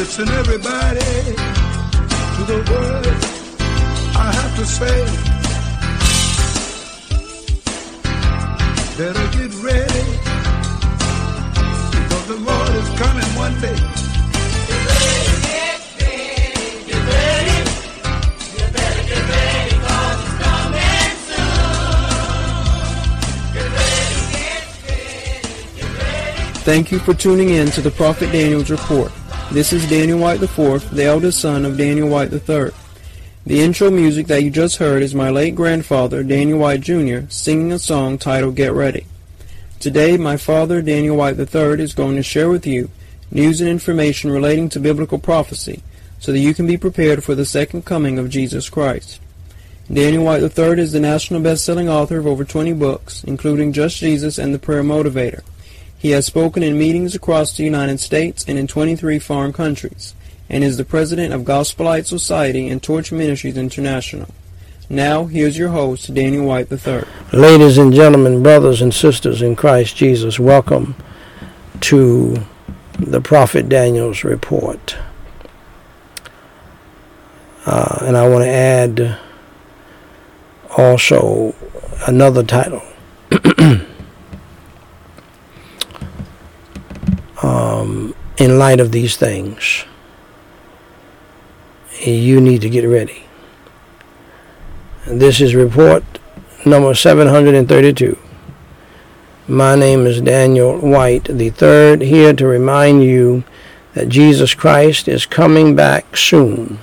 Listen, everybody, to the words I have to say. Better get ready, because the Lord is coming one day. Get ready, get ready, get ready. Get ready, coming soon. Get ready, get ready, get ready. Thank you for tuning in to the Prophet Daniel's Report. This is Daniel Whyte IV, the eldest son of Daniel Whyte III. The intro music that you just heard is my late grandfather, Daniel Whyte Jr., singing a song titled Get Ready. Today, my father, Daniel Whyte III, is going to share with you news and information relating to biblical prophecy so that you can be prepared for the second coming of Jesus Christ. Daniel Whyte III is the national best-selling author of over 20 books, including Just Jesus and The Prayer Motivator. He has spoken in meetings across the United States and in 23 foreign countries, and is the president of Gospel Light Society and Torch Ministries International. Now, here's your host, Daniel Whyte III. Ladies and gentlemen, brothers and sisters in Christ Jesus, welcome to the Prophet Daniel's report. Uh, and I want to add also another title. um, in light of these things, you need to get ready. This is report number 732. My name is Daniel Whyte the third, here to remind you that Jesus Christ is coming back soon.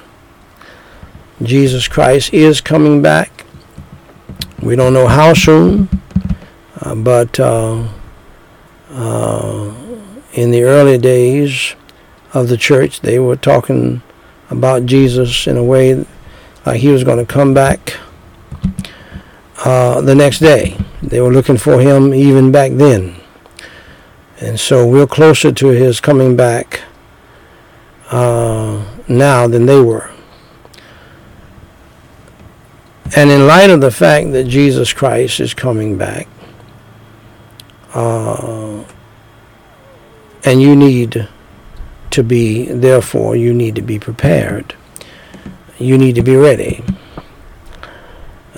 Jesus Christ is coming back. We don't know how soon, uh, but uh, uh, in the early days of the church, they were talking about Jesus in a way like he was going to come back uh, the next day. They were looking for him even back then. And so we're closer to his coming back uh, now than they were. And in light of the fact that Jesus Christ is coming back, uh, and you need to be, therefore, you need to be prepared. You need to be ready.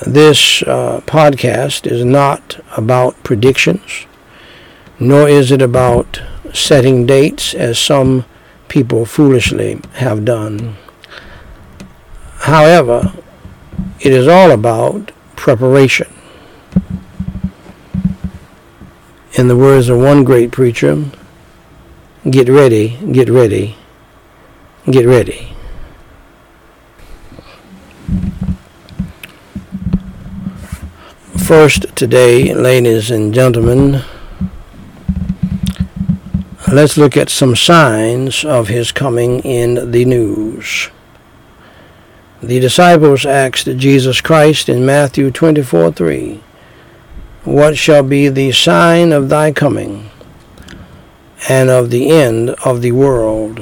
This uh, podcast is not about predictions, nor is it about setting dates as some people foolishly have done. However, it is all about preparation. In the words of one great preacher, Get ready, get ready, get ready. First, today, ladies and gentlemen, let's look at some signs of his coming in the news. The disciples asked Jesus Christ in Matthew 24 3, What shall be the sign of thy coming? And of the end of the world.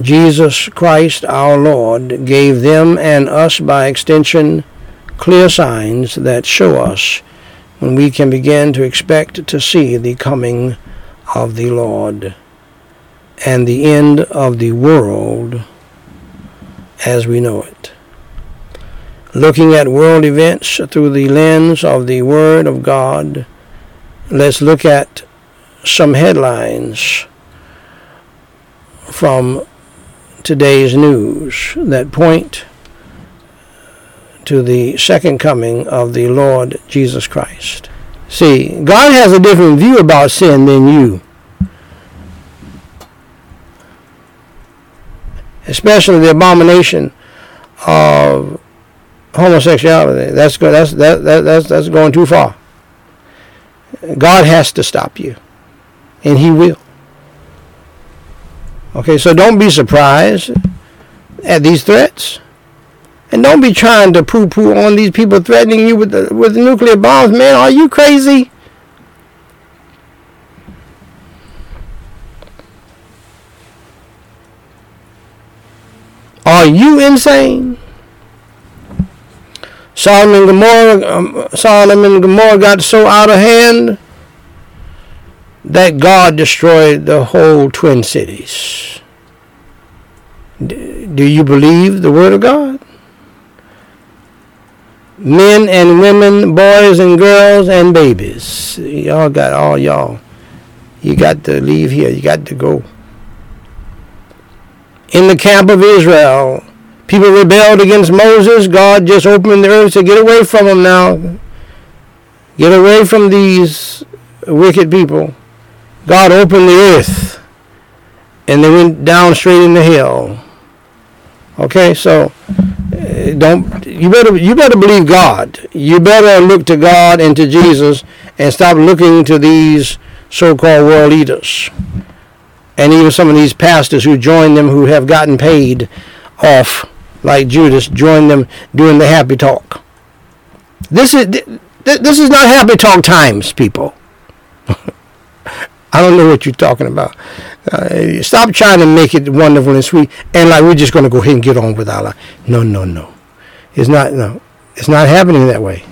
Jesus Christ our Lord gave them and us by extension clear signs that show us when we can begin to expect to see the coming of the Lord and the end of the world as we know it. Looking at world events through the lens of the Word of God, let's look at some headlines from today's news that point to the second coming of the Lord Jesus Christ. See, God has a different view about sin than you. Especially the abomination of homosexuality. That's that's that, that that's that's going too far. God has to stop you and he will. Okay, so don't be surprised at these threats. And don't be trying to poo-poo on these people threatening you with the, with nuclear bombs, man. Are you crazy? Are you insane? Solomon, Gomorrah, um, Sodom and Gomorrah got so out of hand that God destroyed the whole Twin Cities. Do you believe the Word of God? Men and women, boys and girls and babies. Y'all got all y'all. You got to leave here. You got to go. In the camp of Israel, people rebelled against Moses. God just opened the earth to get away from them now. Get away from these wicked people. God opened the earth and they went down straight into hell. Okay, so uh, don't you better you better believe God. You better look to God and to Jesus and stop looking to these so-called world leaders and even some of these pastors who join them who have gotten paid off like Judas join them doing the happy talk. This is this is not happy talk times, people. I don't know what you're talking about. Uh, stop trying to make it wonderful and sweet, and like we're just going to go ahead and get on with our life. No, no, no. It's not. No, it's not happening that way.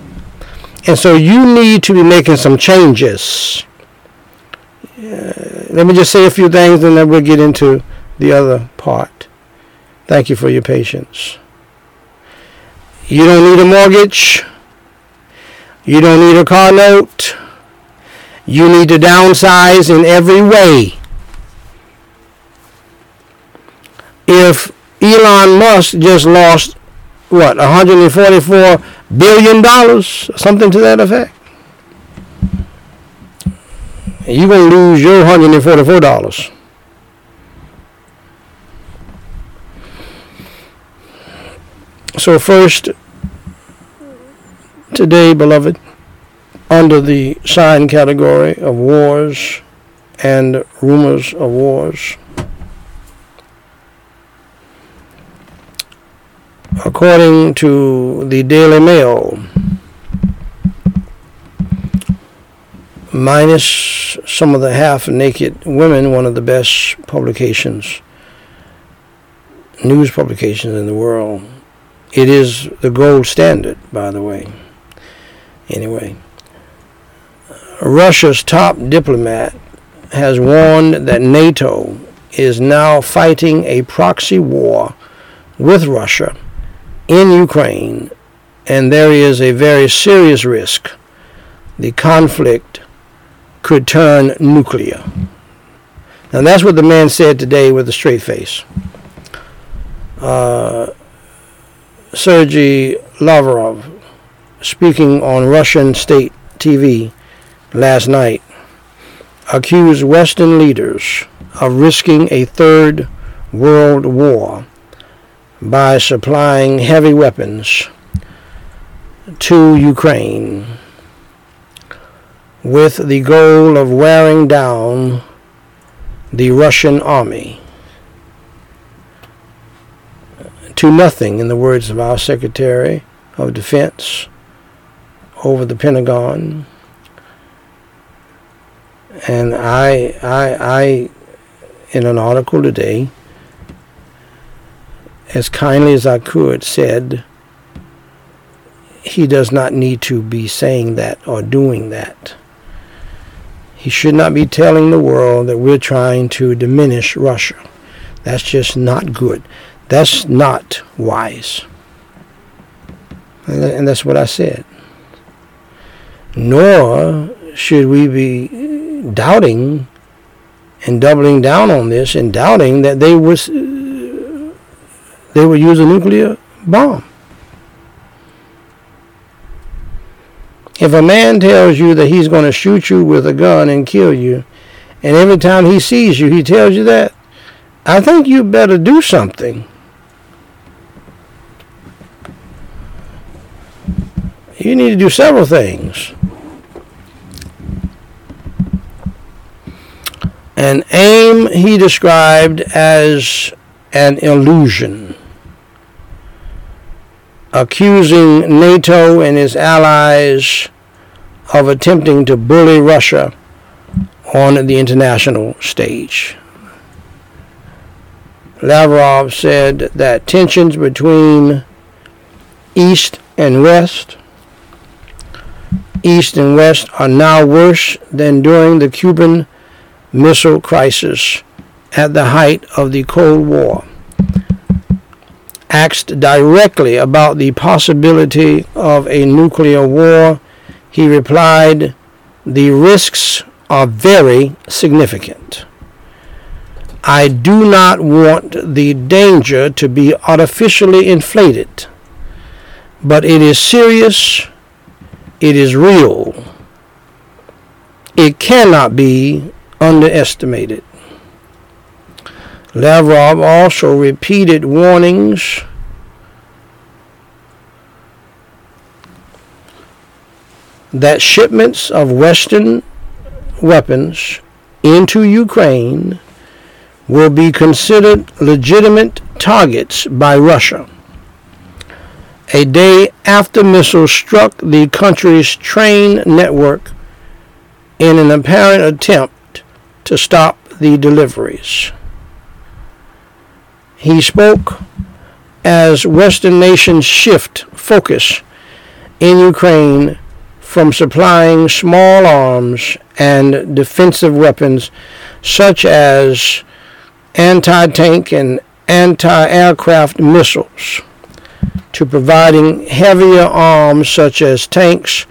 And so you need to be making some changes. Uh, let me just say a few things, and then we'll get into the other part. Thank you for your patience. You don't need a mortgage. You don't need a car note. You need to downsize in every way. If Elon Musk just lost what 144 billion dollars, something to that effect, you're gonna lose your 144 dollars. So first, today, beloved, under the sign category of wars and rumors of wars. According to the Daily Mail, minus some of the half naked women, one of the best publications, news publications in the world. It is the gold standard, by the way. Anyway, Russia's top diplomat has warned that NATO is now fighting a proxy war with Russia in Ukraine, and there is a very serious risk the conflict could turn nuclear. Now, that's what the man said today with a straight face. Uh, Sergei Lavrov, speaking on Russian state TV last night, accused Western leaders of risking a third world war by supplying heavy weapons to Ukraine with the goal of wearing down the Russian army to nothing, in the words of our Secretary of Defense over the Pentagon. And I, I, I, in an article today, as kindly as I could, said he does not need to be saying that or doing that. He should not be telling the world that we're trying to diminish Russia. That's just not good. That's not wise. And that's what I said. Nor should we be doubting and doubling down on this and doubting that they was uh, they would use a nuclear bomb. If a man tells you that he's going to shoot you with a gun and kill you, and every time he sees you he tells you that, I think you better do something. You need to do several things. An aim he described as an illusion, accusing NATO and his allies of attempting to bully Russia on the international stage. Lavrov said that tensions between East and West East and West are now worse than during the Cuban Missile Crisis at the height of the Cold War. Asked directly about the possibility of a nuclear war, he replied, The risks are very significant. I do not want the danger to be artificially inflated, but it is serious, it is real. It cannot be underestimated. Lavrov also repeated warnings that shipments of Western weapons into Ukraine will be considered legitimate targets by Russia. A day after missiles struck the country's train network in an apparent attempt to stop the deliveries. He spoke as Western nations shift focus in Ukraine from supplying small arms and defensive weapons such as anti tank and anti aircraft missiles to providing heavier arms such as tanks,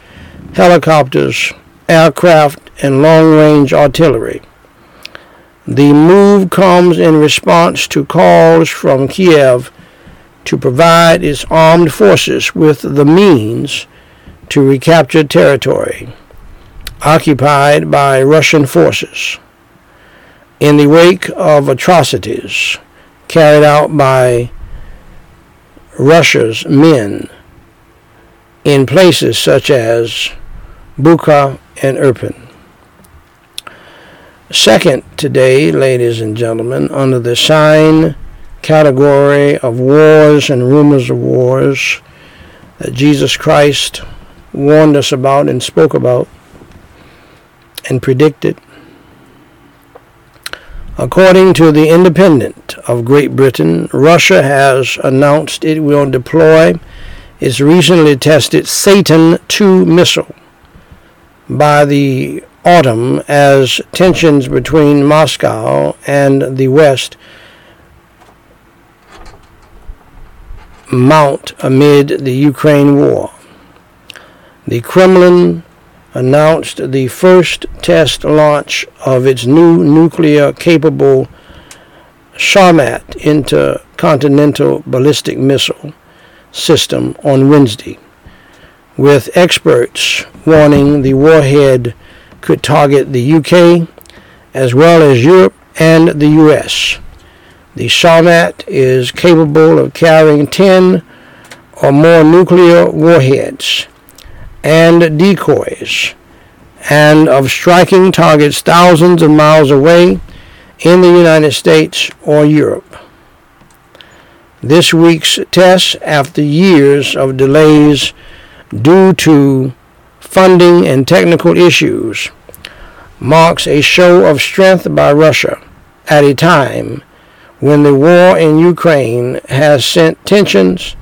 helicopters, aircraft, and long range artillery. The move comes in response to calls from Kiev to provide its armed forces with the means to recapture territory occupied by Russian forces in the wake of atrocities carried out by Russia's men in places such as Bucha and Irpin. Second today, ladies and gentlemen, under the sign category of wars and rumors of wars that Jesus Christ warned us about and spoke about and predicted. According to the Independent of Great Britain, Russia has announced it will deploy its recently tested Satan II missile by the autumn as tensions between Moscow and the West mount amid the Ukraine war. The Kremlin announced the first test launch of its new nuclear capable Sarmat intercontinental ballistic missile system on Wednesday, with experts warning the warhead could target the UK as well as Europe and the US. The Sarmat is capable of carrying 10 or more nuclear warheads and decoys, and of striking targets thousands of miles away in the United States or Europe. This week's test, after years of delays due to funding and technical issues, marks a show of strength by Russia at a time when the war in Ukraine has sent tensions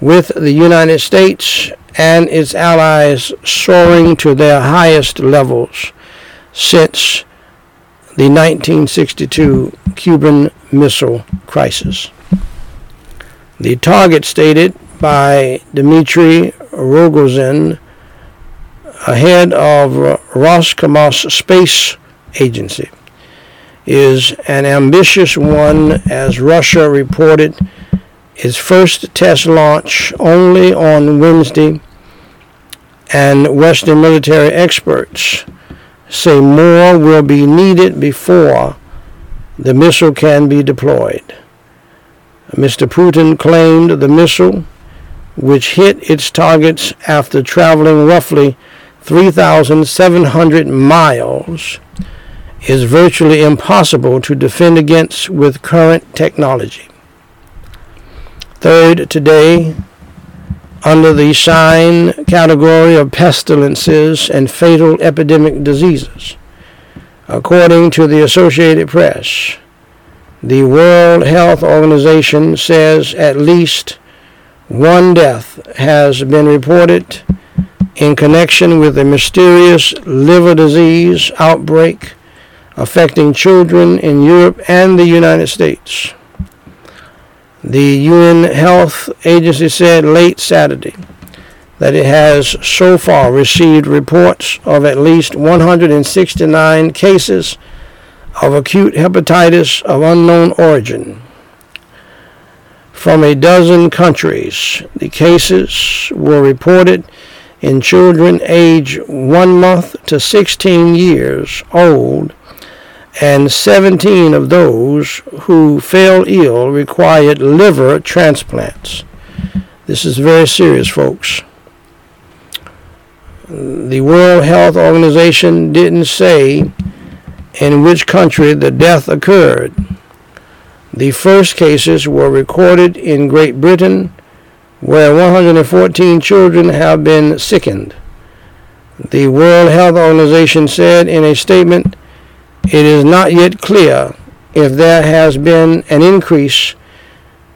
with the United States and its allies soaring to their highest levels since the 1962 Cuban Missile Crisis. The target stated by Dmitry Rogozin, head of Roscosmos Space Agency, is an ambitious one as Russia reported its first test launch only on Wednesday, and Western military experts say more will be needed before the missile can be deployed. Mr. Putin claimed the missile, which hit its targets after traveling roughly 3,700 miles, is virtually impossible to defend against with current technology. Third, today, under the sign category of pestilences and fatal epidemic diseases, according to the Associated Press, the World Health Organization says at least one death has been reported in connection with a mysterious liver disease outbreak affecting children in Europe and the United States. The UN Health Agency said late Saturday that it has so far received reports of at least 169 cases of acute hepatitis of unknown origin from a dozen countries. The cases were reported in children aged 1 month to 16 years old, and 17 of those who fell ill required liver transplants. This is very serious, folks. The World Health Organization didn't say in which country the death occurred. The first cases were recorded in Great Britain, where 114 children have been sickened. The World Health Organization said in a statement, it is not yet clear if there has been an increase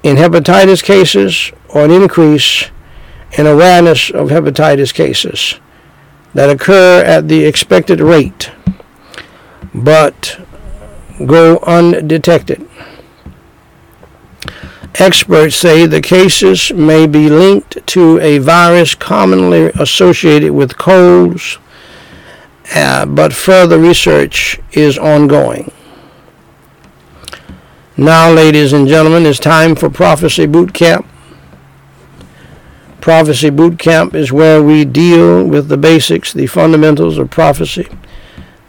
in hepatitis cases or an increase in awareness of hepatitis cases that occur at the expected rate but go undetected. Experts say the cases may be linked to a virus commonly associated with colds, uh, but further research is ongoing. Now, ladies and gentlemen, it's time for Prophecy Boot Camp. Prophecy Boot Camp is where we deal with the basics, the fundamentals of prophecy,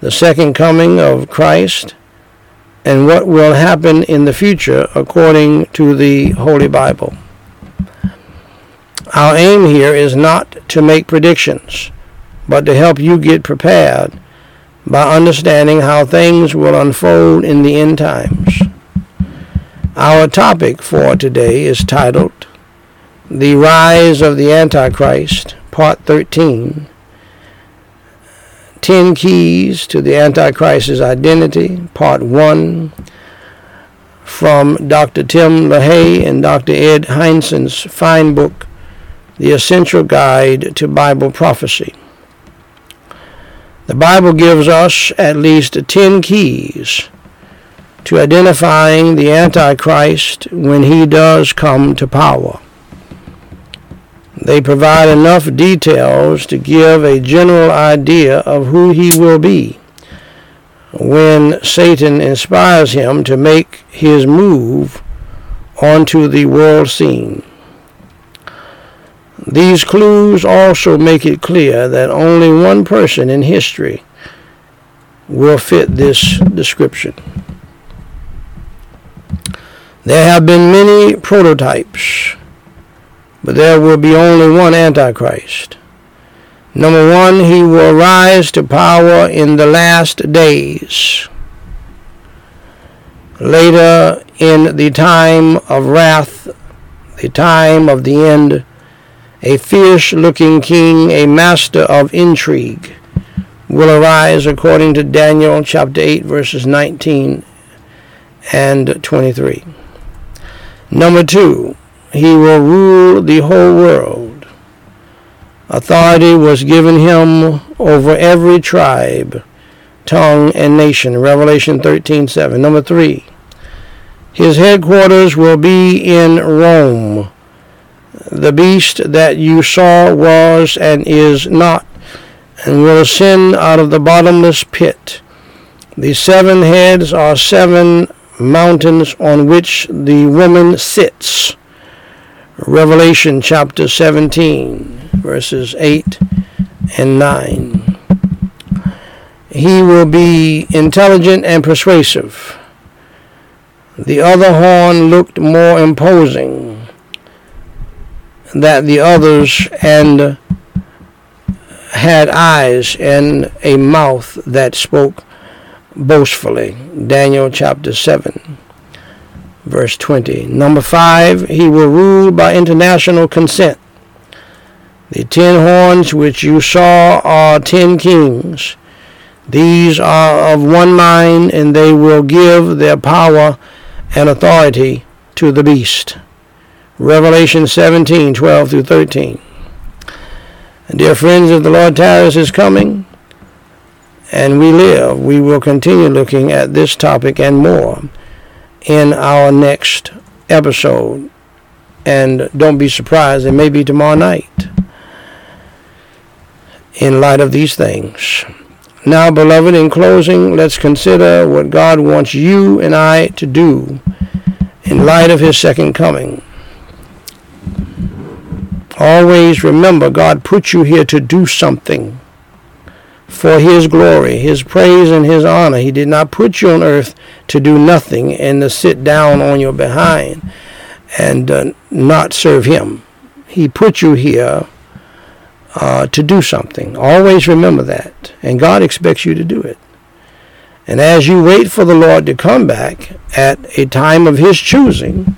the second coming of Christ, and what will happen in the future according to the Holy Bible. Our aim here is not to make predictions, but to help you get prepared by understanding how things will unfold in the end times. Our topic for today is titled The Rise of the Antichrist, Part 13 10 Keys to the Antichrist's Identity, Part 1, from Dr. Tim LaHaye and Dr. Ed Hindson's fine book, The Essential Guide to Bible Prophecy. The Bible gives us at least 10 keys to identifying the Antichrist when he does come to power. They provide enough details to give a general idea of who he will be when Satan inspires him to make his move onto the world scene. These clues also make it clear that only one person in history will fit this description. There have been many prototypes but there will be only one Antichrist. Number one, he will rise to power in the last days. Later in the time of wrath, the time of the end, a fierce looking king, a master of intrigue, will arise according to Daniel chapter 8, verses 19 and 23. Number two, he will rule the whole world. Authority was given him over every tribe, tongue, and nation. Revelation 13:7. Number 3. His headquarters will be in Rome. The beast that you saw was and is not, and will ascend out of the bottomless pit. The seven heads are seven mountains on which the woman sits. Revelation chapter 17, verses 8 and 9. He will be intelligent and persuasive. The other horn looked more imposing than the others and had eyes and a mouth that spoke boastfully. Daniel chapter 7 verse 20. Number five, he will rule by international consent. The ten horns which you saw are ten kings. These are of one mind, and they will give their power and authority to the beast. Revelation 17, 12 through 13. And dear friends, if the Lord tarries is coming, and we live, we will continue looking at this topic and more in our next episode. and don't be surprised, it may be tomorrow night in light of these things. Now, beloved, in closing, let's consider what God wants you and I to do in light of His second coming. Always remember God put you here to do something for His glory, His praise, and His honor. He did not put you on earth to do nothing and to sit down on your behind and uh, not serve Him. He put you here uh, to do something. Always remember that. And God expects you to do it. And as you wait for the Lord to come back at a time of His choosing,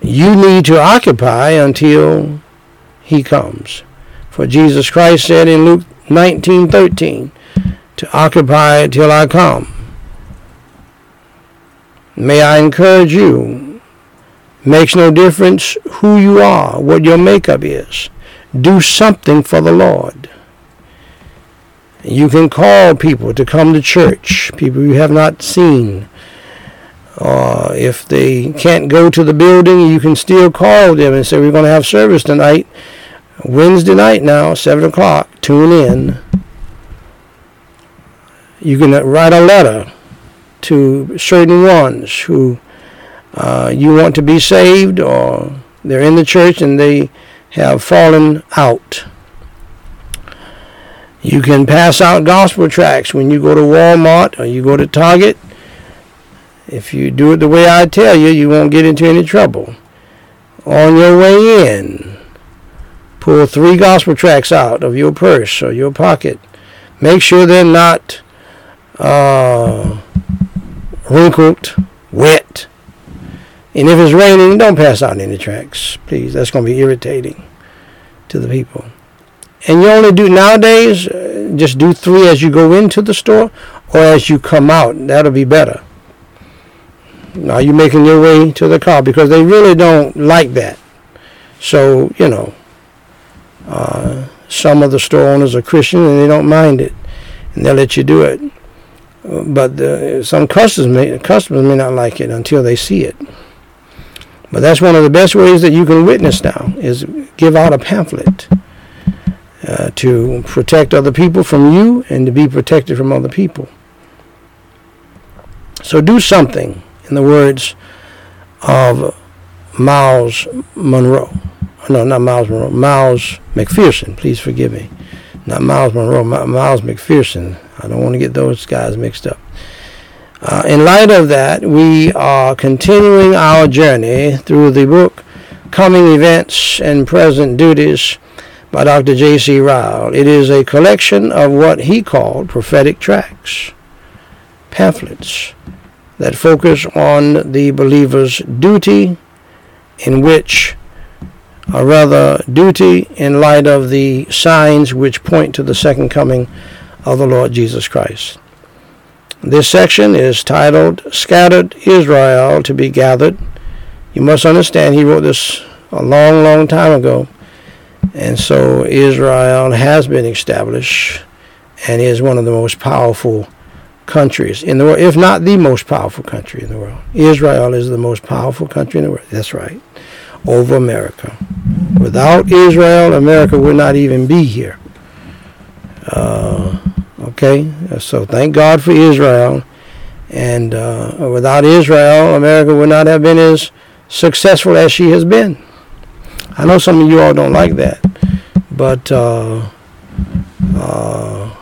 you need to occupy until He comes. For Jesus Christ said in Luke 19:13, to occupy it till I come. May I encourage you, makes no difference who you are, what your makeup is do something for the Lord. You can call people to come to church, people you have not seen. Or if they can't go to the building, you can still call them and say, We're going to have service tonight, Wednesday night now, 7 o'clock. Tune in. You can write a letter to certain ones who uh, you want to be saved, or they're in the church and they have fallen out. You can pass out gospel tracts when you go to Walmart or you go to Target. If you do it the way I tell you, you won't get into any trouble. On your way in, pull three gospel tracts out of your purse or your pocket. Make sure they're not uh, wrinkled, wet, and if it's raining, don't pass out any tracts, please. That's going to be irritating to the people. And you only do nowadays, uh, just do three as you go into the store or as you come out. That'll be better. Now you're making your way to the car because they really don't like that. So, you know, some of the store owners are Christian and they don't mind it. And they'll let you do it. But uh, some customers may, customers may not like it until they see it. But that's one of the best ways that you can witness now is give out a pamphlet uh, to protect other people from you and to be protected from other people. So do something, in the words of Myles Munroe. No, not Myles Munroe. Miles McPherson. Please forgive me. Not Myles Munroe. Miles McPherson. I don't want to get those guys mixed up. Uh, in light of that, we are continuing our journey through the book Coming Events and Present Duties by Dr. J.C. Ryle. It is a collection of what he called prophetic tracts, pamphlets that focus on the believer's duty, in which, or rather, duty in light of the signs which point to the second coming of the Lord Jesus Christ. This section is titled Scattered Israel to be Gathered. You must understand he wrote this a long, long time ago. And so Israel has been established and is one of the most powerful countries in the world, if not the most powerful country in the world. Israel is the most powerful country in the world. That's right. Over America. Without Israel, America would not even be here. Uh, Okay, so thank God for Israel. And uh, without Israel, America would not have been as successful as she has been. I know some of you all don't like that, but uh, uh,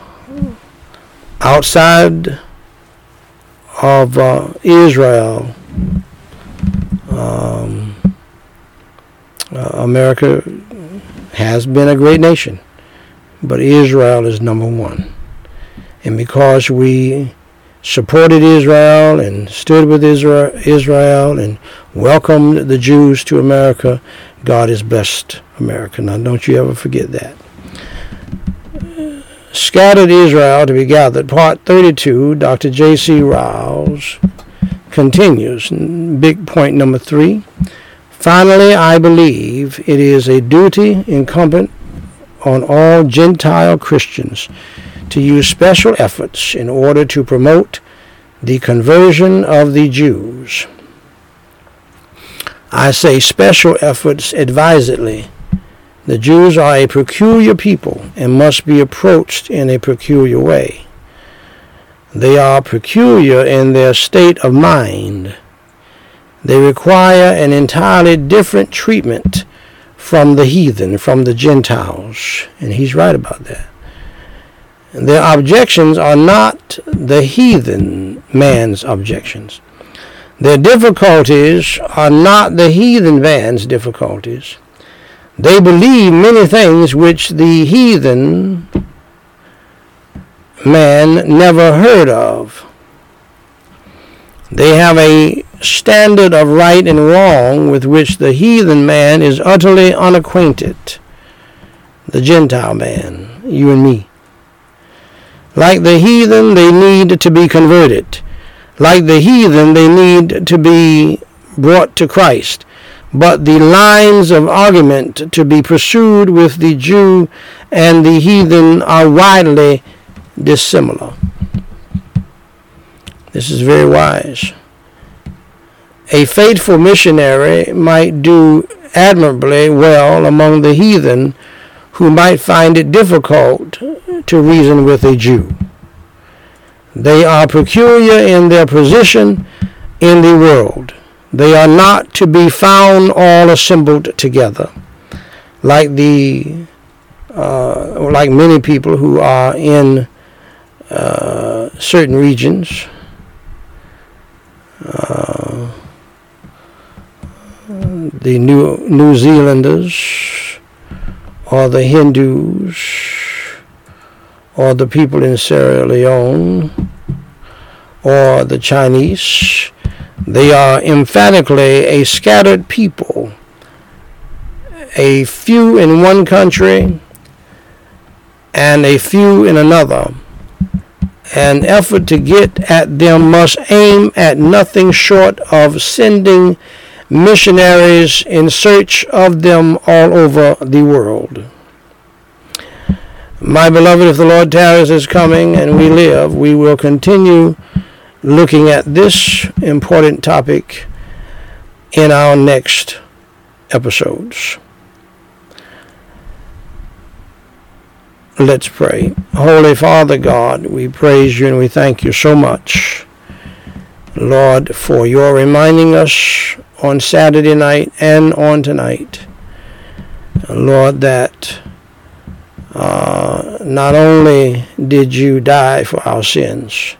outside of uh, Israel, um, uh, America has been a great nation, but Israel is number one. And because we supported Israel and stood with Israel and welcomed the Jews to America, God has blessed America. Now, don't you ever forget that. Scattered Israel to be gathered, part 32, Dr. J.C. Ryles continues. Big point number three. Finally, I believe it is a duty incumbent on all Gentile Christians to use special efforts in order to promote the conversion of the Jews. I say special efforts advisedly. The Jews are a peculiar people and must be approached in a peculiar way. They are peculiar in their state of mind. They require an entirely different treatment from the heathen, from the Gentiles. And he's right about that. Their objections are not the heathen man's objections. Their difficulties are not the heathen man's difficulties. They believe many things which the heathen man never heard of. They have a standard of right and wrong with which the heathen man is utterly unacquainted. The Gentile man, you and me. Like the heathen, they need to be converted. Like the heathen, they need to be brought to Christ. But the lines of argument to be pursued with the Jew and the heathen are widely dissimilar. This is very wise. A faithful missionary might do admirably well among the heathen who might find it difficult to reason with a Jew. They are peculiar in their position in the world. They are not to be found all assembled together, like the uh, like many people who are in uh, certain regions. Uh, the New New Zealanders or the Hindus or the people in Sierra Leone or the Chinese. They are emphatically a scattered people, a few in one country and a few in another. An effort to get at them must aim at nothing short of sending missionaries in search of them all over the world. My beloved, if the Lord tarries is coming and we live, we will continue looking at this important topic in our next episodes. Let's pray. Holy Father God, we praise you and we thank you so much, Lord, for your reminding us on Saturday night and on tonight, Lord, that uh, not only did you die for our sins,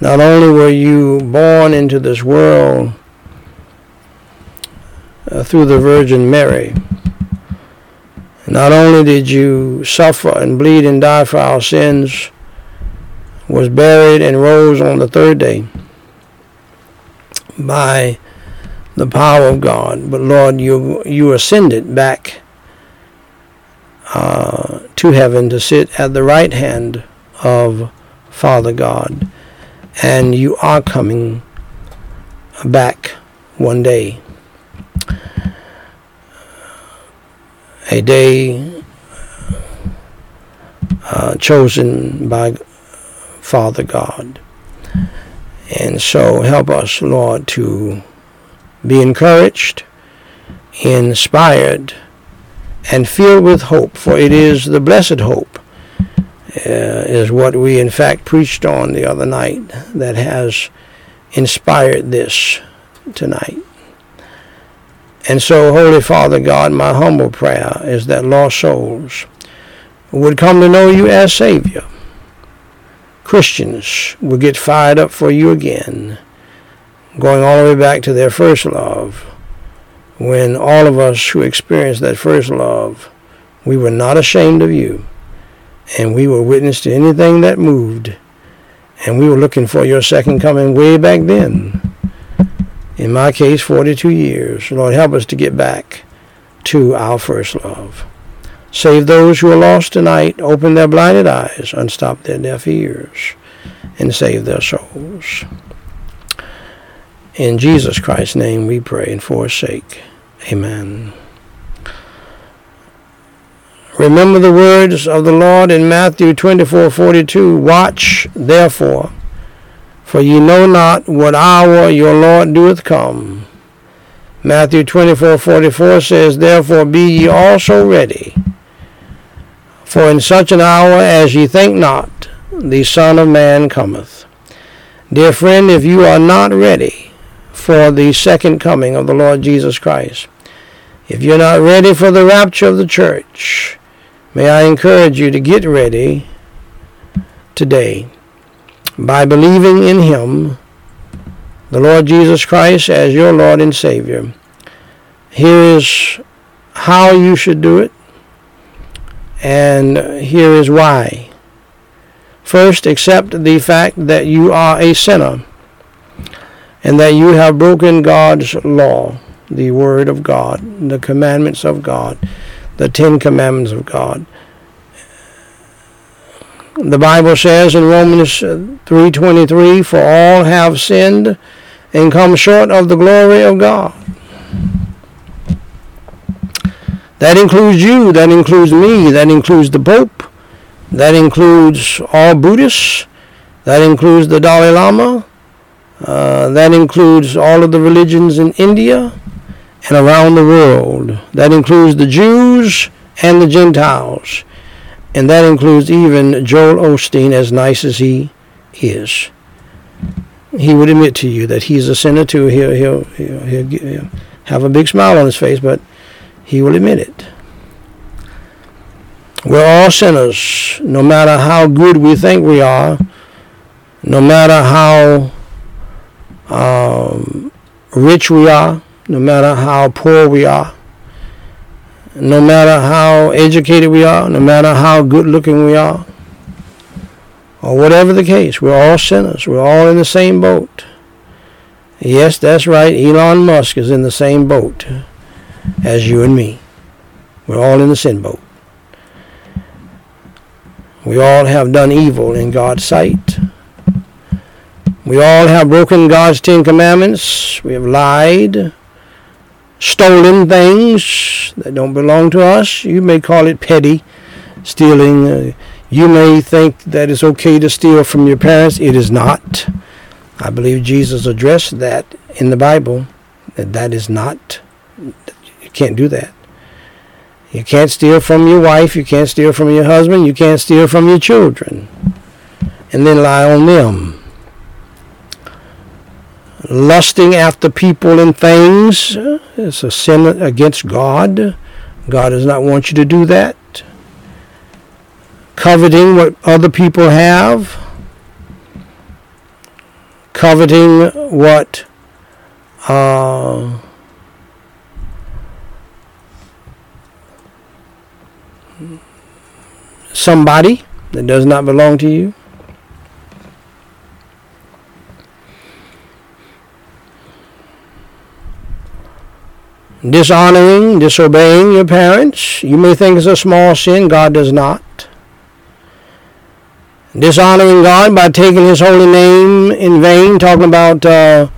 not only were you born into this world uh, through the Virgin Mary, not only did you suffer and bleed and die for our sins, was buried and rose on the third day by the power of God, but Lord, you you ascended back uh, to heaven to sit at the right hand of Father God. And you are coming back one day. A day uh, chosen by Father God. And so help us, Lord, to be encouraged, inspired, and filled with hope, for it is the blessed hope, uh, is what we in fact preached on the other night, that has inspired this tonight. And so, Holy Father God, my humble prayer is that lost souls would come to know you as Savior. Christians would get fired up for you again, going all the way back to their first love when all of us who experienced that first love, we were not ashamed of you, and we were witness to anything that moved, and we were looking for your second coming way back then. In my case, 42 years. Lord, help us to get back to our first love. Save those who are lost tonight, open their blinded eyes, unstop their deaf ears, and save their souls. In Jesus Christ's name we pray and for his sake. Amen. Remember the words of the Lord in Matthew 24:42, Watch therefore, for ye know not what hour your Lord doeth come. Matthew 24:44 says, Therefore be ye also ready, for in such an hour as ye think not, the Son of Man cometh. Dear friend, if you are not ready for the second coming of the Lord Jesus Christ, if you're not ready for the rapture of the church, may I encourage you to get ready today by believing in Him, the Lord Jesus Christ, as your Lord and Savior. Here is how you should do it, and here is why. First, accept the fact that you are a sinner and that you have broken God's law, the Word of God, the commandments of God, the Ten Commandments of God. The Bible says in Romans 3:23, "For all have sinned and come short of the glory of God." That includes you, that includes me, that includes the Pope, that includes all Buddhists, that includes the Dalai Lama, uh, that includes all of the religions in India and around the world. That includes the Jews and the Gentiles. And that includes even Joel Osteen, as nice as he is. He would admit to you that he's a sinner too. He'll, he'll, he'll, he'll, he'll have a big smile on his face, but he will admit it. We're all sinners, no matter how good we think we are, no matter how um, rich we are, no matter how poor we are, no matter how educated we are, no matter how good looking we are, or whatever the case, we're all sinners. We're all in the same boat. Yes, that's right. Elon Musk is in the same boat as you and me. We're all in the sin boat. We all have done evil in God's sight. We all have broken God's Ten Commandments. We have lied, stolen things that don't belong to us. You may call it petty stealing. Uh, you may think that it's okay to steal from your parents. It is not. I believe Jesus addressed that in the Bible, that that is not. You can't do that. You can't steal from your wife. You can't steal from your husband. You can't steal from your children. And then lie on them lusting after people and things is a sin against God. God does not want you to do that. Coveting what other people have. Coveting what uh, somebody that does not belong to you. Dishonoring, disobeying your parents. You may think it's a small sin. God does not. Dishonoring God by taking His holy name in vain, talking about uh,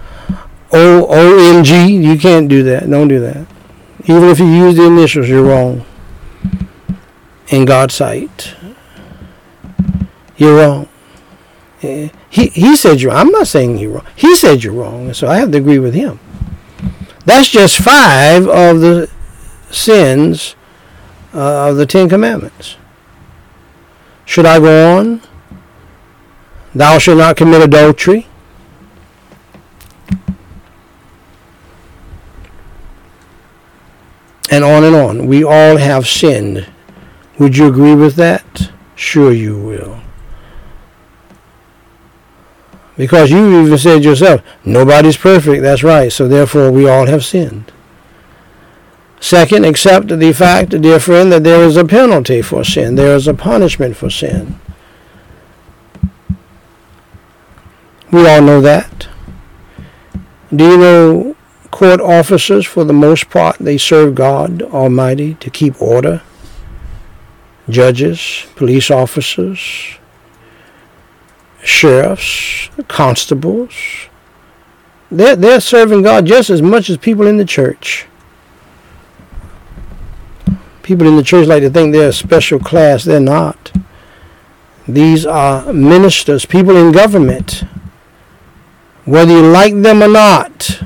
O O N G. You can't do that. Don't do that. Even if you use the initials, you're wrong. In God's sight, you're wrong. He he said you're. I'm not saying you're wrong. He said you're wrong, so I have to agree with him. That's just five of the sins uh, of the Ten Commandments. Should I go on? Thou shalt not commit adultery. And on and on. We all have sinned. Would you agree with that? Sure you will. Because you even said yourself, nobody's perfect. That's right. So therefore, we all have sinned. Second, accept the fact, dear friend, that there is a penalty for sin. There is a punishment for sin. We all know that. Do you know court officers, for the most part, they serve God Almighty to keep order? Judges, police officers, sheriffs, constables. They're, they're serving God just as much as people in the church. People in the church like to think they're a special class. They're not. These are ministers, people in government. Whether you like them or not,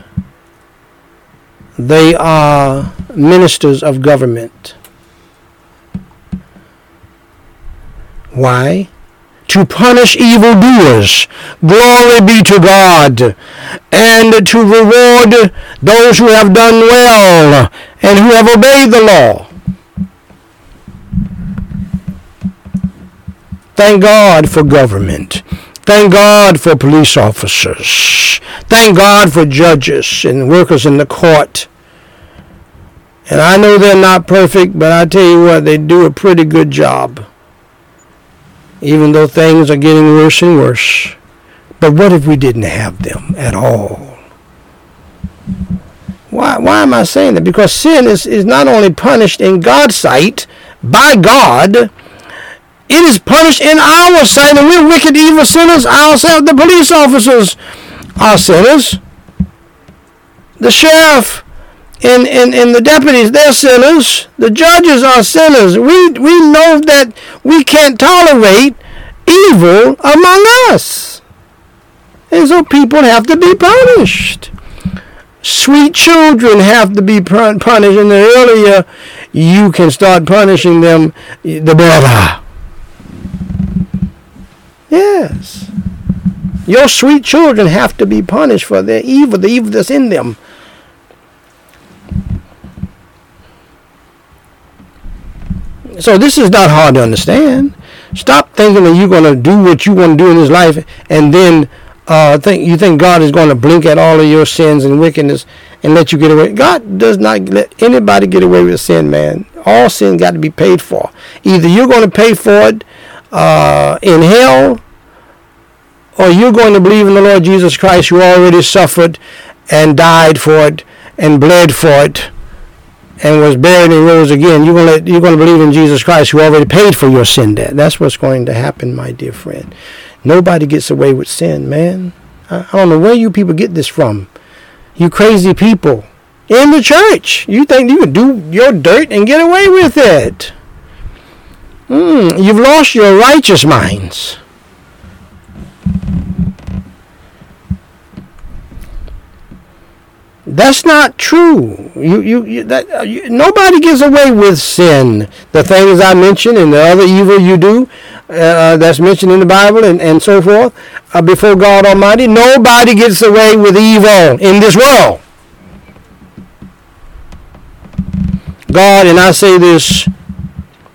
They are ministers of government. Why? To punish evildoers. Glory be to God. And to reward those who have done well and who have obeyed the law. Thank God for government. Thank God for police officers. Thank God for judges and workers in the court. And I know they're not perfect, but I tell you what, they do a pretty good job. Even though things are getting worse and worse. But what if we didn't have them at all? Why, why am I saying that? Because sin is, is not only punished in God's sight by God, it is punished in our sight, and we're wicked, evil sinners ourselves. The police officers are sinners. The sheriff and, and, and the deputies, they're sinners. The judges are sinners. We, we know that we can't tolerate evil among us. And so people have to be punished. Sweet children have to be punished, and the earlier you can start punishing them, the better. Yes. Your sweet children have to be punished for their evil, the evil that's in them. So this is not hard to understand. Stop thinking that you're going to do what you want to do in this life and then uh, think you think God is going to blink at all of your sins and wickedness and let you get away. God does not let anybody get away with sin, man. All sin got to be paid for. Either you're going to pay for it uh, in hell or you're going to believe in the Lord Jesus Christ who already suffered and died for it and bled for it and was buried and rose again, you're going to you're to believe in Jesus Christ who already paid for your sin debt. That's what's going to happen, my dear friend. Nobody gets away with sin, man. I, I don't know where you people get this from. You crazy people in the church. You think you can do your dirt and get away with it? Mm, you've lost your righteous minds. That's not true. You, you, you that uh, you, nobody gets away with sin. The things I mentioned and the other evil you do, uh, that's mentioned in the Bible and, and so forth, uh, before God Almighty. Nobody gets away with evil in this world. God, and I say this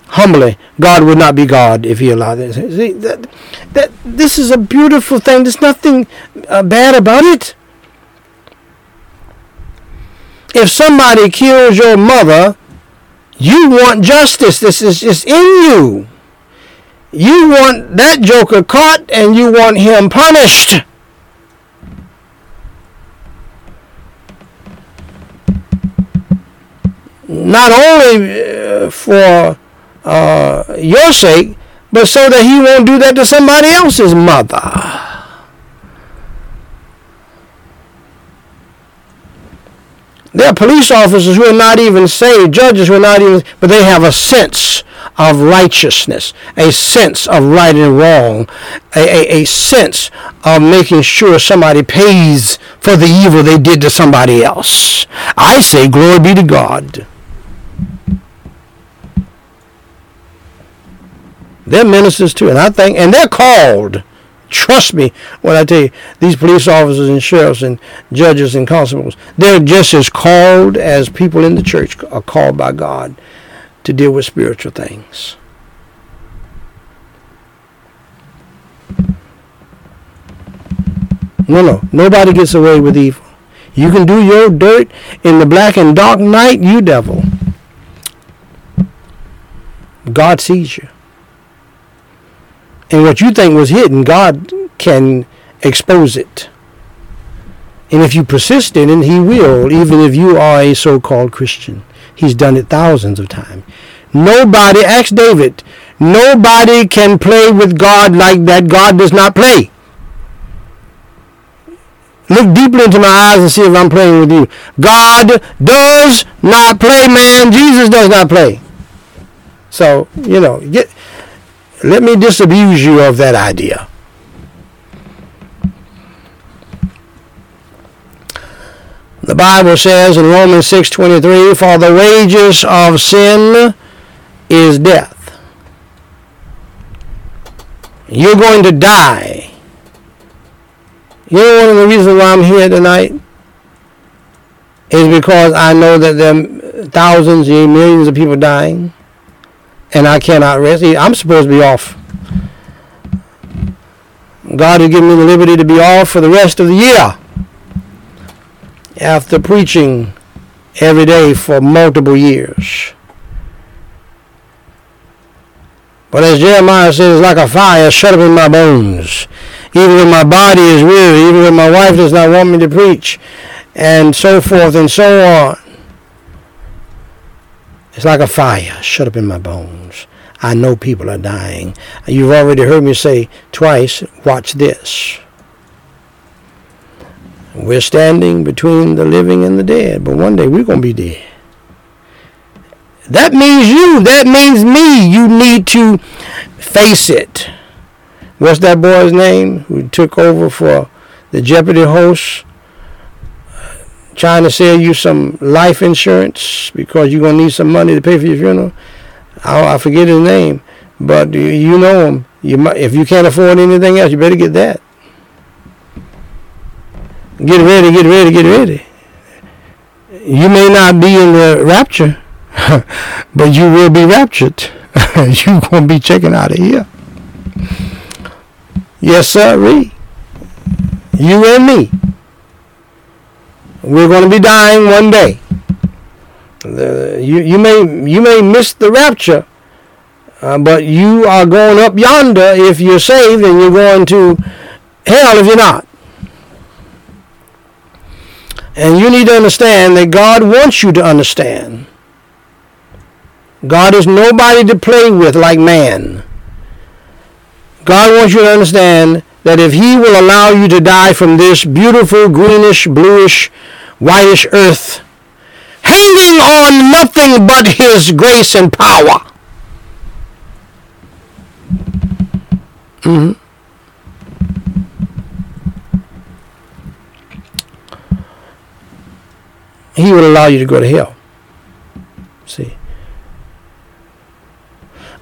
humbly, God would not be God if He allowed this. See, that, that this is a beautiful thing. There's nothing uh, bad about it. If somebody kills your mother, you want justice. This is just in you. You want that joker caught and you want him punished. Not only uh, for uh, your sake, but so that he won't do that to somebody else's mother. There are police officers who are not even saved, judges who are not even, but they have a sense of righteousness, a sense of right and wrong, a, a, a sense of making sure somebody pays for the evil they did to somebody else. I say, glory be to God. They're ministers too, and I think, and they're called. Trust me when I tell you, these police officers and sheriffs and judges and constables, they're just as called as people in the church are called by God to deal with spiritual things. No, no. Nobody gets away with evil. You can do your dirt in the black and dark night, you devil. God sees you. And what you think was hidden, God can expose it. And if you persist in it, He will, even if you are a so called Christian. He's done it thousands of times. Nobody, ask David, nobody can play with God like that. God does not play. Look deeply into my eyes and see if I'm playing with you. God does not play, man. Jesus does not play. So, you know, get let me disabuse you of that idea. The Bible says in Romans 6:23, "For the wages of sin is death." You're going to die. You know one of the reasons why I'm here tonight is because I know that there are thousands and millions of people dying, and I cannot rest. I'm supposed to be off. God has given me the liberty to be off for the rest of the year after preaching every day for multiple years. But as Jeremiah says, like a fire shut up in my bones. Even when my body is weary, even when my wife does not want me to preach, and so forth and so on. It's like a fire shut up in my bones. I know people are dying. You've already heard me say twice, watch this. We're standing between the living and the dead, but one day we're going to be dead. That means you. That means me. You need to face it. What's that boy's name who took over for the Jeopardy host? Trying to sell you some life insurance because you're going to need some money to pay for your funeral. I, I forget his name, but you know him. You might, if you can't afford anything else, you better get that. Get ready, get ready, get ready. You may not be in the rapture, but you will be raptured. You're going to be checking out of here. Yes, sir. You and me. We're going to be dying one day. The, you, you may you may miss the rapture, uh, but you are going up yonder if you're saved, and you're going to hell if you're not. And you need to understand that God wants you to understand God is nobody to play with like man. God wants you to understand that if he will allow you to die from this beautiful greenish, bluish, whitish earth, hanging on nothing but his grace and power. Mm-hmm. He will allow you to go to hell. See.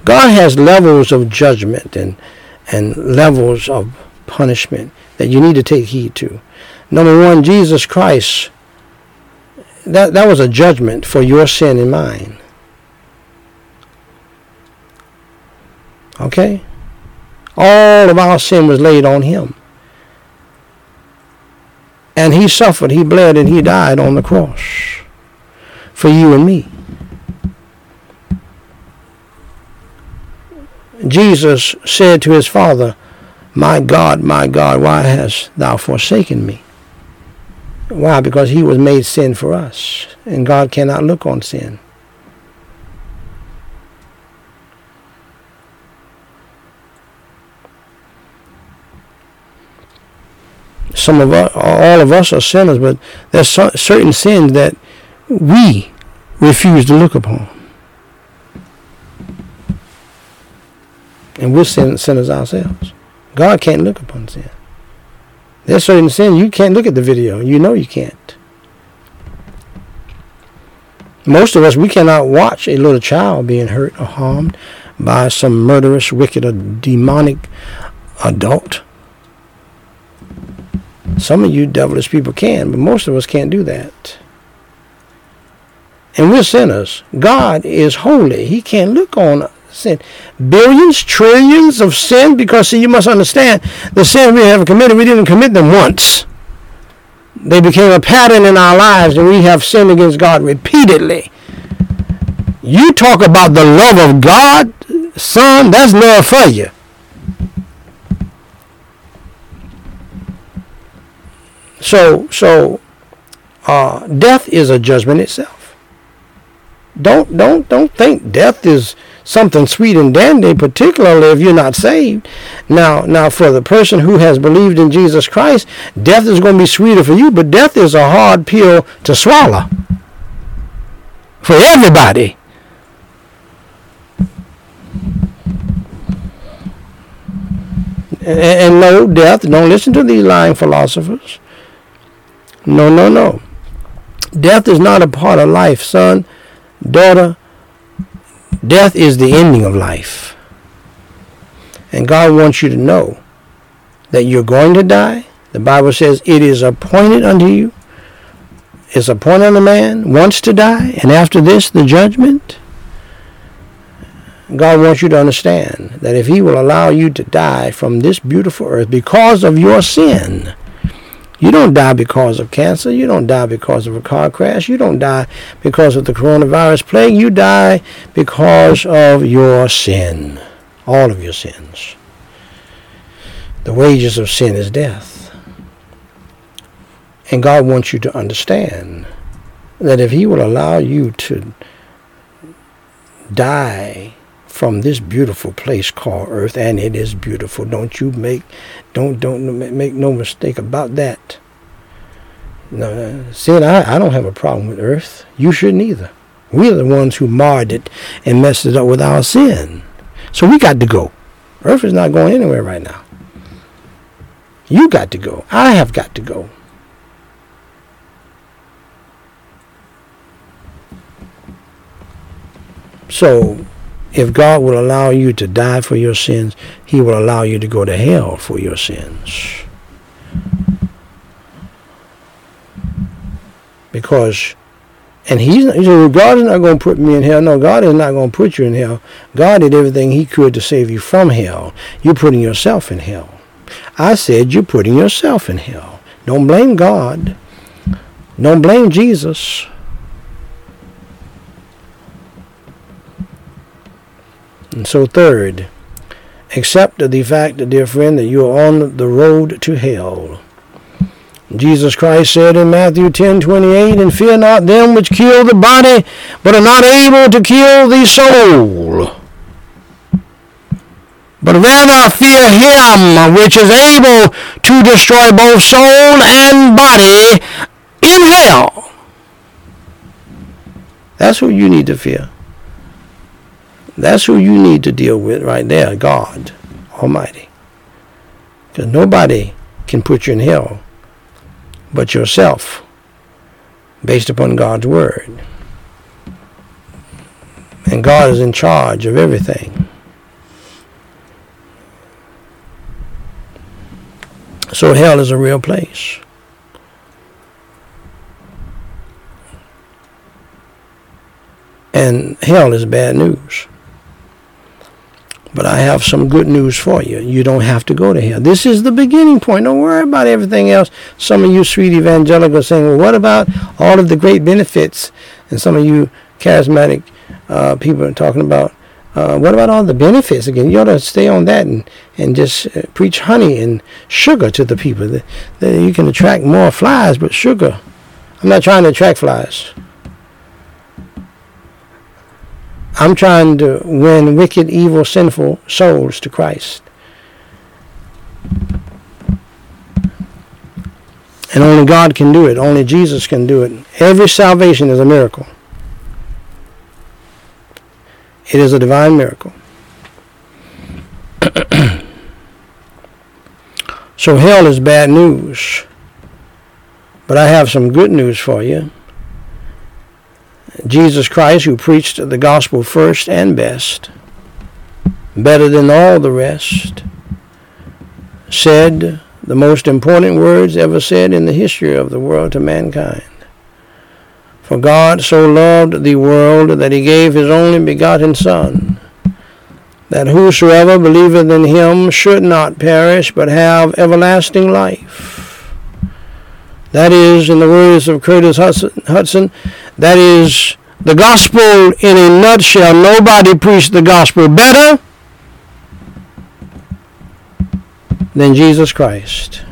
God has levels of judgment and and levels of punishment that you need to take heed to. Number one, Jesus Christ. That that was a judgment for your sin and mine. Okay? All of our sin was laid on him. And he suffered, he bled, and he died on the cross for you and me. Jesus said to his father, My God, my God, why hast thou forsaken me? Why? Because he was made sin for us, and God cannot look on sin. Some of us, all of us are sinners, but there's certain sins that we refuse to look upon. and we're sin, sinners ourselves. God can't look upon sin. There's certain sin you can't look at the video. You know you can't. Most of us, we cannot watch a little child being hurt or harmed by some murderous, wicked, or demonic adult. Some of you devilish people can, but most of us can't do that. And we're sinners. God is holy. He can't look on sin. Billions, trillions of sin because, see, you must understand the sin we have committed, we didn't commit them once. They became a pattern in our lives and we have sinned against God repeatedly. You talk about the love of God, son, that's love for you. So, so uh, death is a judgment itself. Don't, don't, don't think death is something sweet and dandy, particularly if you're not saved. Now, now for the person who has believed in Jesus Christ, death is going to be sweeter for you, but death is a hard pill to swallow for everybody. And, and no, death, don't listen to these lying philosophers. No, no, no. Death is not a part of life, son, daughter. Death is the ending of life. And God wants you to know that you're going to die. The Bible says it is appointed unto you. It's appointed unto man once to die, and after this, the judgment. God wants you to understand that if He will allow you to die from this beautiful earth because of your sin, you don't die because of cancer. You don't die because of a car crash. You don't die because of the coronavirus plague. You die because of your sin. All of your sins. The wages of sin is death. And God wants you to understand that if He will allow you to die from this beautiful place called earth and it is beautiful. Don't you make don't don't make no mistake about that. No sin I, I don't have a problem with earth. You shouldn't either. We're the ones who marred it and messed it up with our sin. So we got to go. Earth is not going anywhere right now. You got to go. I have got to go. So if God will allow you to die for your sins, he will allow you to go to hell for your sins. Because, and he's, he said, God is not going to put me in hell. No, God is not going to put you in hell. God did everything he could to save you from hell. You're putting yourself in hell. I said you're putting yourself in hell. Don't blame God. Don't blame Jesus. And so, third, accept the fact, dear friend, that you are on the road to hell. Jesus Christ said in Matthew 10:28, "And fear not them which kill the body, but are not able to kill the soul. But rather fear him which is able to destroy both soul and body in hell." That's who you need to fear. That's who you need to deal with right there, God Almighty. Because nobody can put you in hell but yourself, based upon God's Word. And God is in charge of everything. So hell is a real place. And hell is bad news. But I have some good news for you. You don't have to go to hell. This is the beginning point. Don't worry about everything else. Some of you sweet evangelicals saying, well, what about all of the great benefits? And some of you charismatic uh, people are talking about, uh, what about all the benefits? Again, you ought to stay on that and, and just uh, preach honey and sugar to the people. That, that you can attract more flies, but sugar. I'm not trying to attract flies. I'm trying to win wicked, evil, sinful souls to Christ. And only God can do it. Only Jesus can do it. Every salvation is a miracle. It is a divine miracle. so hell is bad news. But I have some good news for you. Jesus Christ, who preached the gospel first and best, better than all the rest, said the most important words ever said in the history of the world to mankind. For God so loved the world that he gave his only begotten Son, that whosoever believeth in him should not perish, but have everlasting life. That is, in the words of Curtis Hutson, that is the gospel in a nutshell. Nobody preached the gospel better than Jesus Christ.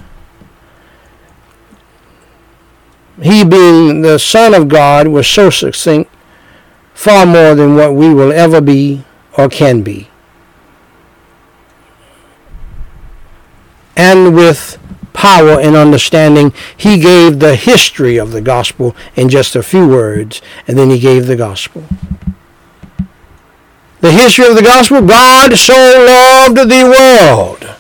He being the Son of God was so succinct, far more than what we will ever be or can be. And with power and understanding, he gave the history of the gospel in just a few words, and then he gave the gospel. The history of the gospel God so loved the world.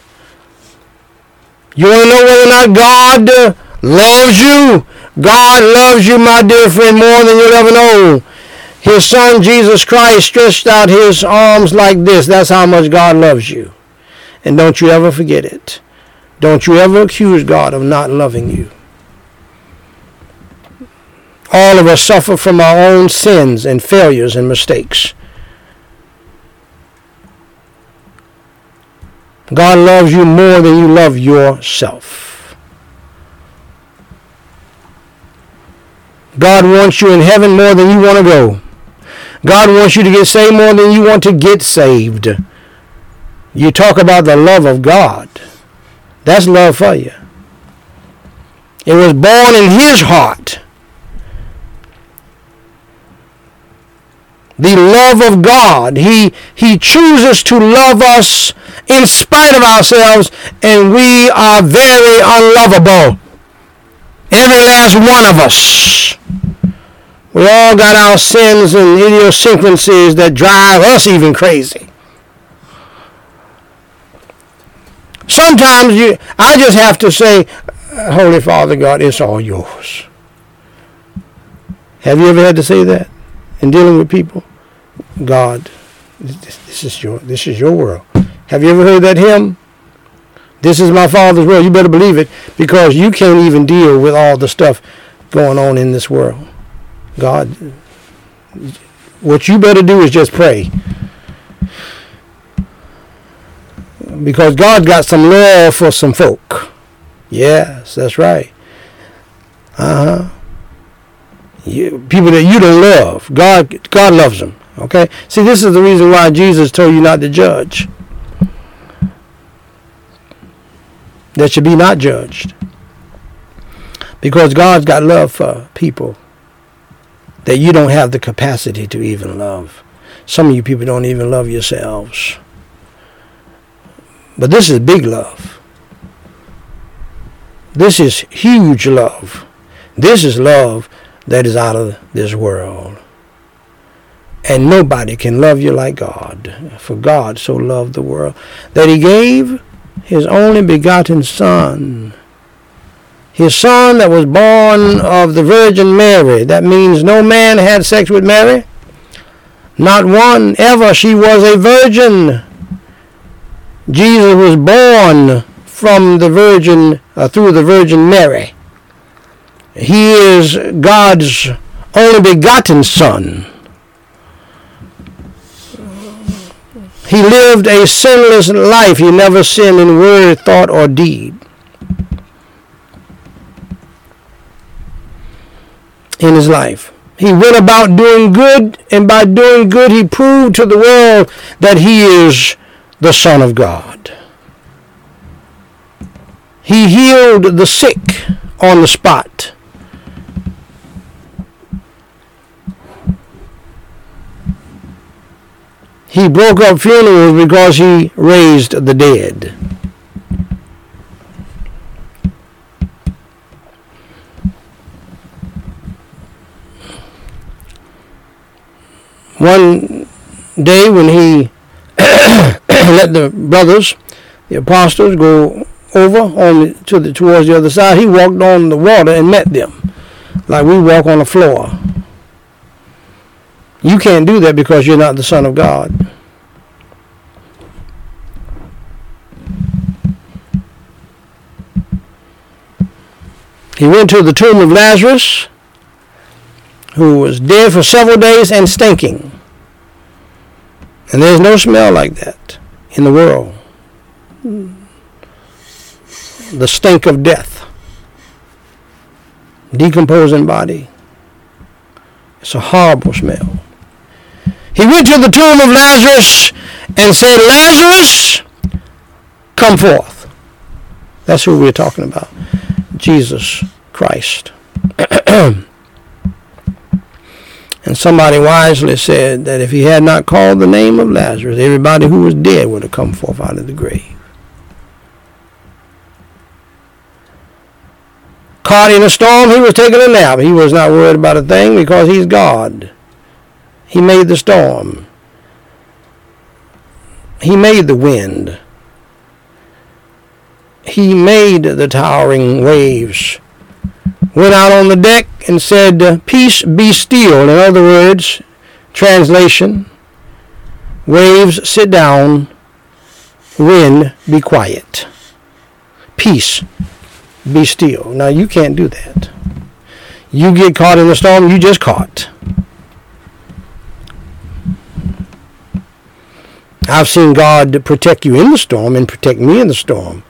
You want to know whether or not God uh, loves you? God loves you, my dear friend, more than you'll ever know. His son Jesus Christ stretched out his arms like this. That's how much God loves you. And don't you ever forget it. Don't you ever accuse God of not loving you. All of us suffer from our own sins and failures and mistakes. God loves you more than you love yourself. God wants you in heaven more than you want to go. God wants you to get saved more than you want to get saved. You talk about the love of God. That's love for you. It was born in his heart. The love of God. He, he chooses to love us in spite of ourselves, and we are very unlovable. Every last one of us. We all got our sins and idiosyncrasies that drive us even crazy. Sometimes you, I just have to say, Holy Father God, it's all yours. Have you ever had to say that in dealing with people? God, this, this is your this is your world. Have you ever heard that hymn? This is my Father's world. You better believe it because you can't even deal with all the stuff going on in this world. God, what you better do is just pray. Because God got some love for some folk. Yes, that's right. Uh huh. People that you don't love, God, God loves them. Okay. See, this is the reason why Jesus told you not to judge. That should be not judged. Because God's got love for people that you don't have the capacity to even love. Some of you people don't even love yourselves. But this is big love. This is huge love. This is love that is out of this world. And nobody can love you like God. For God so loved the world that he gave his only begotten Son. His son that was born of the Virgin Mary. That means no man had sex with Mary. Not one ever. She was a virgin. Jesus was born from the Virgin, uh, through the Virgin Mary. He is God's only begotten Son. He lived a sinless life. He never sinned in word, thought, or deed. In his life. He went about doing good, and by doing good, he proved to the world that he is the Son of God. He healed the sick on the spot. He broke up funerals because he raised the dead. One day when he let the brothers, the apostles, go over on to the towards the other side, he walked on the water and met them, like we walk on the floor. You can't do that because you're not the Son of God. He went to the tomb of Lazarus, who was dead for several days and stinking. And there's no smell like that in the world. The stink of death, decomposing body. It's a horrible smell. He went to the tomb of Lazarus and said, Lazarus, come forth. That's who we're talking about. Jesus Christ. and somebody wisely said that if he had not called the name of Lazarus, everybody who was dead would have come forth out of the grave. Caught in a storm, he was taking a nap. He was not worried about a thing because he's God. He made the storm. He made the wind. He made the towering waves went out on the deck and said, Peace be still. In other words, translation, waves sit down, wind be quiet. Peace be still. Now you can't do that. You get caught in the storm, you just caught. I've seen God protect you in the storm and protect me in the storm.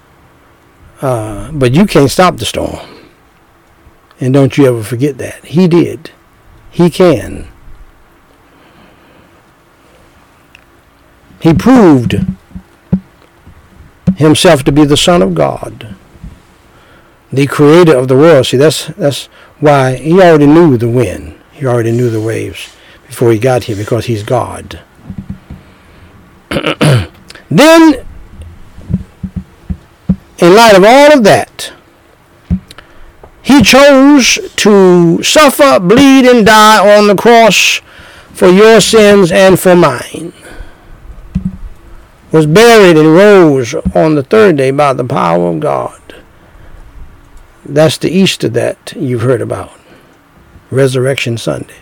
Uh, but you can't stop the storm. And don't you ever forget that. He did. He can. He proved himself to be the Son of God, the creator of the world. See, that's, that's why he already knew the wind. He already knew the waves before he got here because he's God. then, in light of all of that, he chose to suffer, bleed, and die on the cross for your sins and for mine. Was buried and rose on the third day by the power of God. That's the Easter that you've heard about. Resurrection Sunday.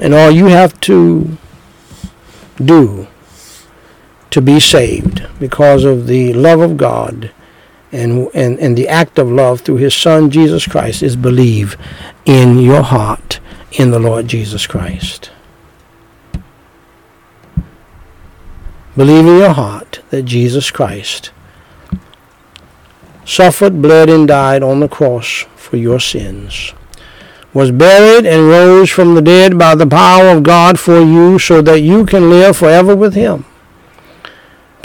And all you have to do to be saved because of the love of God and, and, and the act of love through his son Jesus Christ is believe in your heart in the Lord Jesus Christ. Believe in your heart that Jesus Christ suffered, bled, and died on the cross for your sins was buried and rose from the dead by the power of God for you so that you can live forever with him.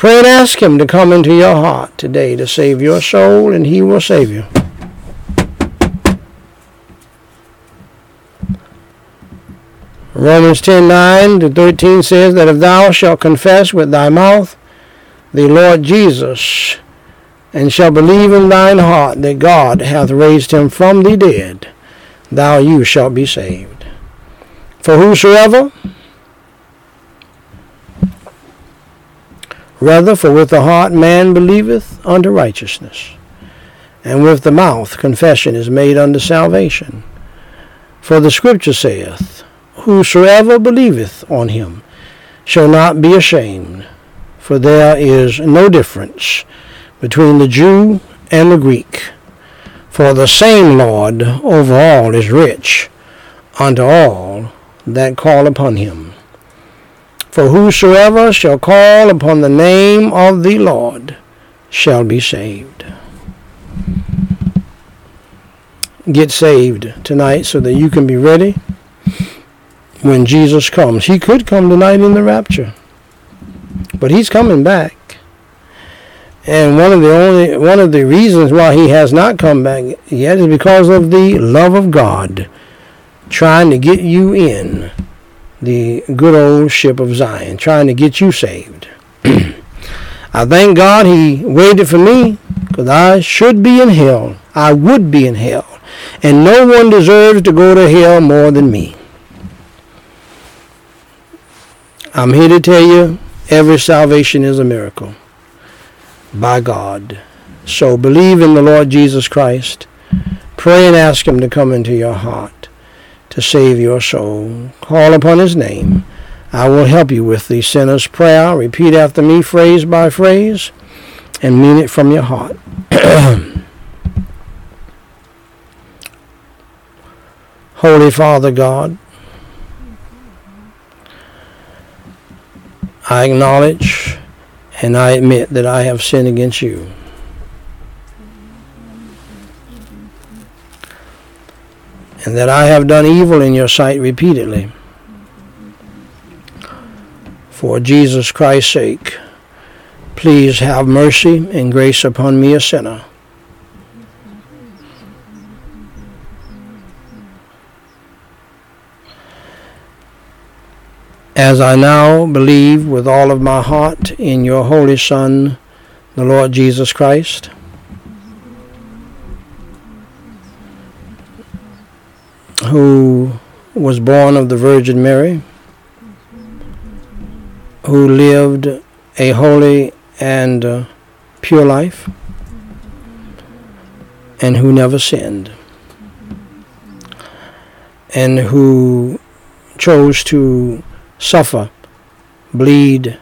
Pray and ask him to come into your heart today to save your soul and he will save you. Romans 10 9 to 13 says that if thou shalt confess with thy mouth the Lord Jesus, and shalt believe in thine heart that God hath raised him from the dead, thou you shalt be saved. For whosoever, rather, for with the heart man believeth unto righteousness, and with the mouth confession is made unto salvation. For the scripture saith, Whosoever believeth on him shall not be ashamed, for there is no difference between the Jew and the Greek. For the same Lord over all is rich unto all that call upon him. For whosoever shall call upon the name of the Lord shall be saved. Get saved tonight so that you can be ready when Jesus comes. He could come tonight in the rapture, but he's coming back. And one of the only one of the reasons why he has not come back yet is because of the love of God trying to get you in the good old ship of Zion, trying to get you saved. I thank God he waited for me because I should be in hell. I would be in hell. And no one deserves to go to hell more than me. I'm here to tell you every salvation is a miracle by God. So believe in the Lord Jesus Christ. Pray and ask Him to come into your heart to save your soul. Call upon His name. I will help you with the sinner's prayer. Repeat after me, phrase by phrase, and mean it from your heart. Holy Father God, I acknowledge and I admit that I have sinned against you. And that I have done evil in your sight repeatedly. For Jesus Christ's sake, please have mercy and grace upon me, a sinner. As I now believe with all of my heart in your Holy Son, the Lord Jesus Christ, who was born of the Virgin Mary, who lived a holy and uh, pure life, and who never sinned and who chose to suffer, bleed,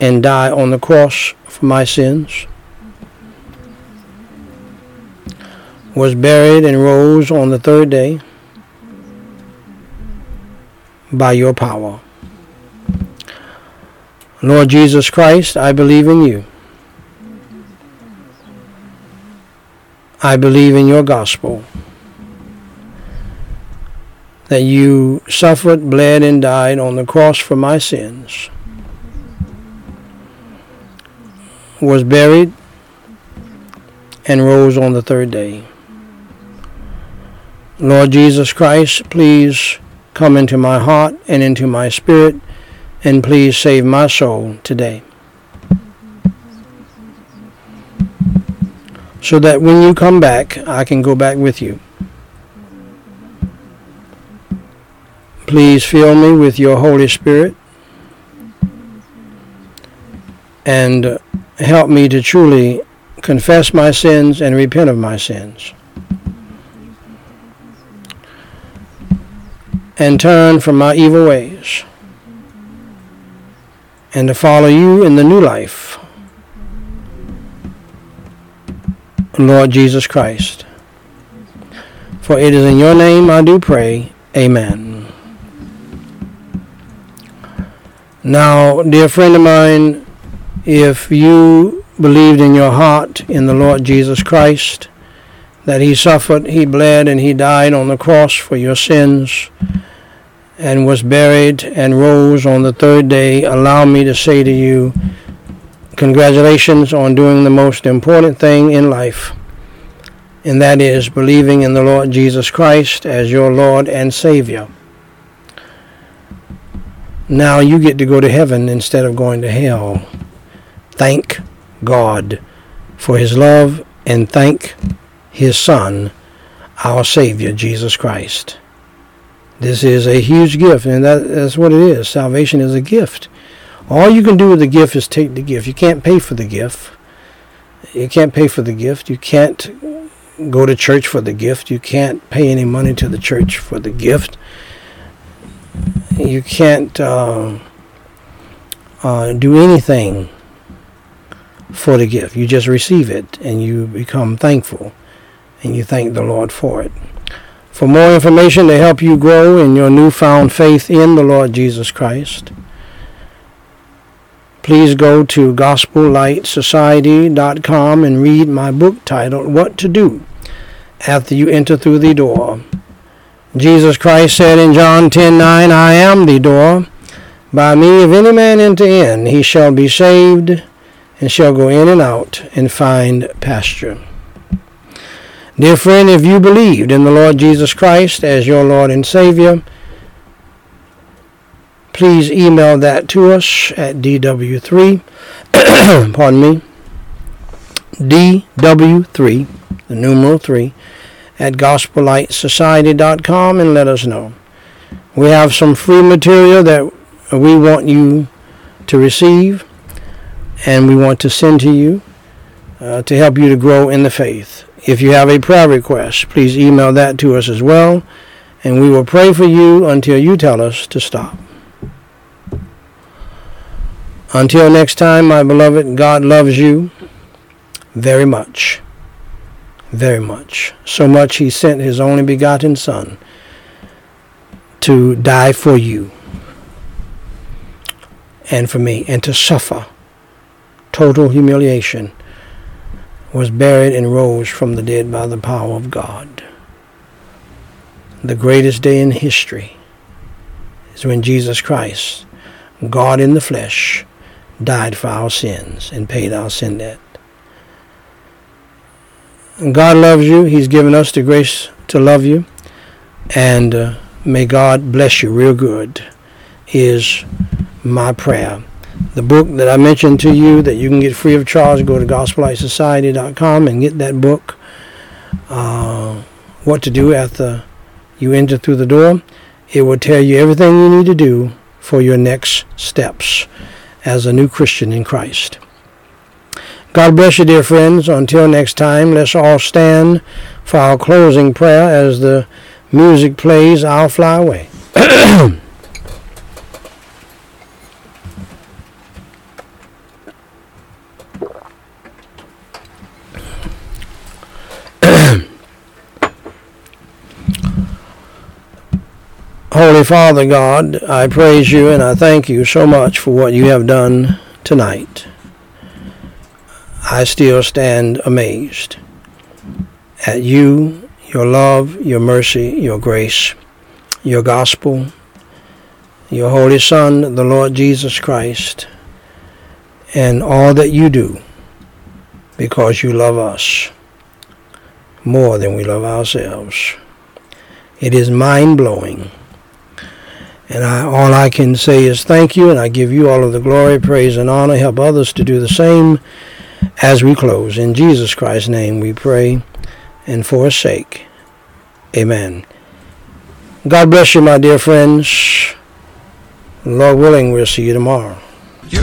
and die on the cross for my sins, was buried and rose on the third day by your power. Lord Jesus Christ, I believe in you. I believe in your gospel that you suffered, bled, and died on the cross for my sins, was buried, and rose on the third day. Lord Jesus Christ, please come into my heart and into my spirit, and please save my soul today. So that when you come back, I can go back with you. Please fill me with your Holy Spirit and help me to truly confess my sins and repent of my sins. And turn from my evil ways and to follow you in the new life. Lord Jesus Christ. For it is in your name I do pray. Amen. Now, dear friend of mine, if you believed in your heart in the Lord Jesus Christ, that he suffered, he bled, and he died on the cross for your sins, and was buried and rose on the third day, allow me to say to you, congratulations on doing the most important thing in life, and that is believing in the Lord Jesus Christ as your Lord and Savior. Now you get to go to heaven instead of going to hell. Thank God for His love and thank His Son, our Savior, Jesus Christ. This is a huge gift, and that, that's what it is. Salvation is a gift. All you can do with the gift is take the gift. You can't pay for the gift. You can't pay for the gift. You can't go to church for the gift. You can't pay any money to the church for the gift you can't uh, uh, do anything for the gift. You just receive it and you become thankful and you thank the Lord for it. For more information to help you grow in your newfound faith in the Lord Jesus Christ, please go to gospellightsociety.com and read my book titled What to Do After You Enter Through the Door. Jesus Christ said in John 10:9, I am the door. By me, if any man enter in, he shall be saved, and shall go in and out and find pasture. Dear friend, if you believed in the Lord Jesus Christ as your Lord and Savior, please email that to us at DW3, pardon me, DW3, the numeral 3, at gospellightsociety.com and let us know. We have some free material that we want you to receive and we want to send to you uh, to help you to grow in the faith. If you have a prayer request, please email that to us as well, and we will pray for you until you tell us to stop. Until next time, my beloved, God loves you very much very much. So much he sent his only begotten Son to die for you and for me and to suffer total humiliation was buried and rose from the dead by the power of God. The greatest day in history is when Jesus Christ, God in the flesh, died for our sins and paid our sin debt. God loves you. He's given us the grace to love you. And uh, may God bless you real good is my prayer. The book that I mentioned to you that you can get free of charge, go to gospellightsociety.com and get that book. Uh, what to do after you enter through the door. It will tell you everything you need to do for your next steps as a new Christian in Christ. God bless you, dear friends. Until next time, let's all stand for our closing prayer as the music plays. I'll fly away. Holy Father God, I praise you and I thank you so much for what you have done tonight. I still stand amazed at you, your love, your mercy, your grace, your gospel, your Holy Son, the Lord Jesus Christ, and all that you do because you love us more than we love ourselves. It is mind blowing. And I, all I can say is thank you, and I give you all of the glory, praise, and honor. Help others to do the same as we close. In Jesus Christ's name we pray, and for his sake. Amen. God bless you, my dear friends. Lord willing, we'll see you tomorrow. You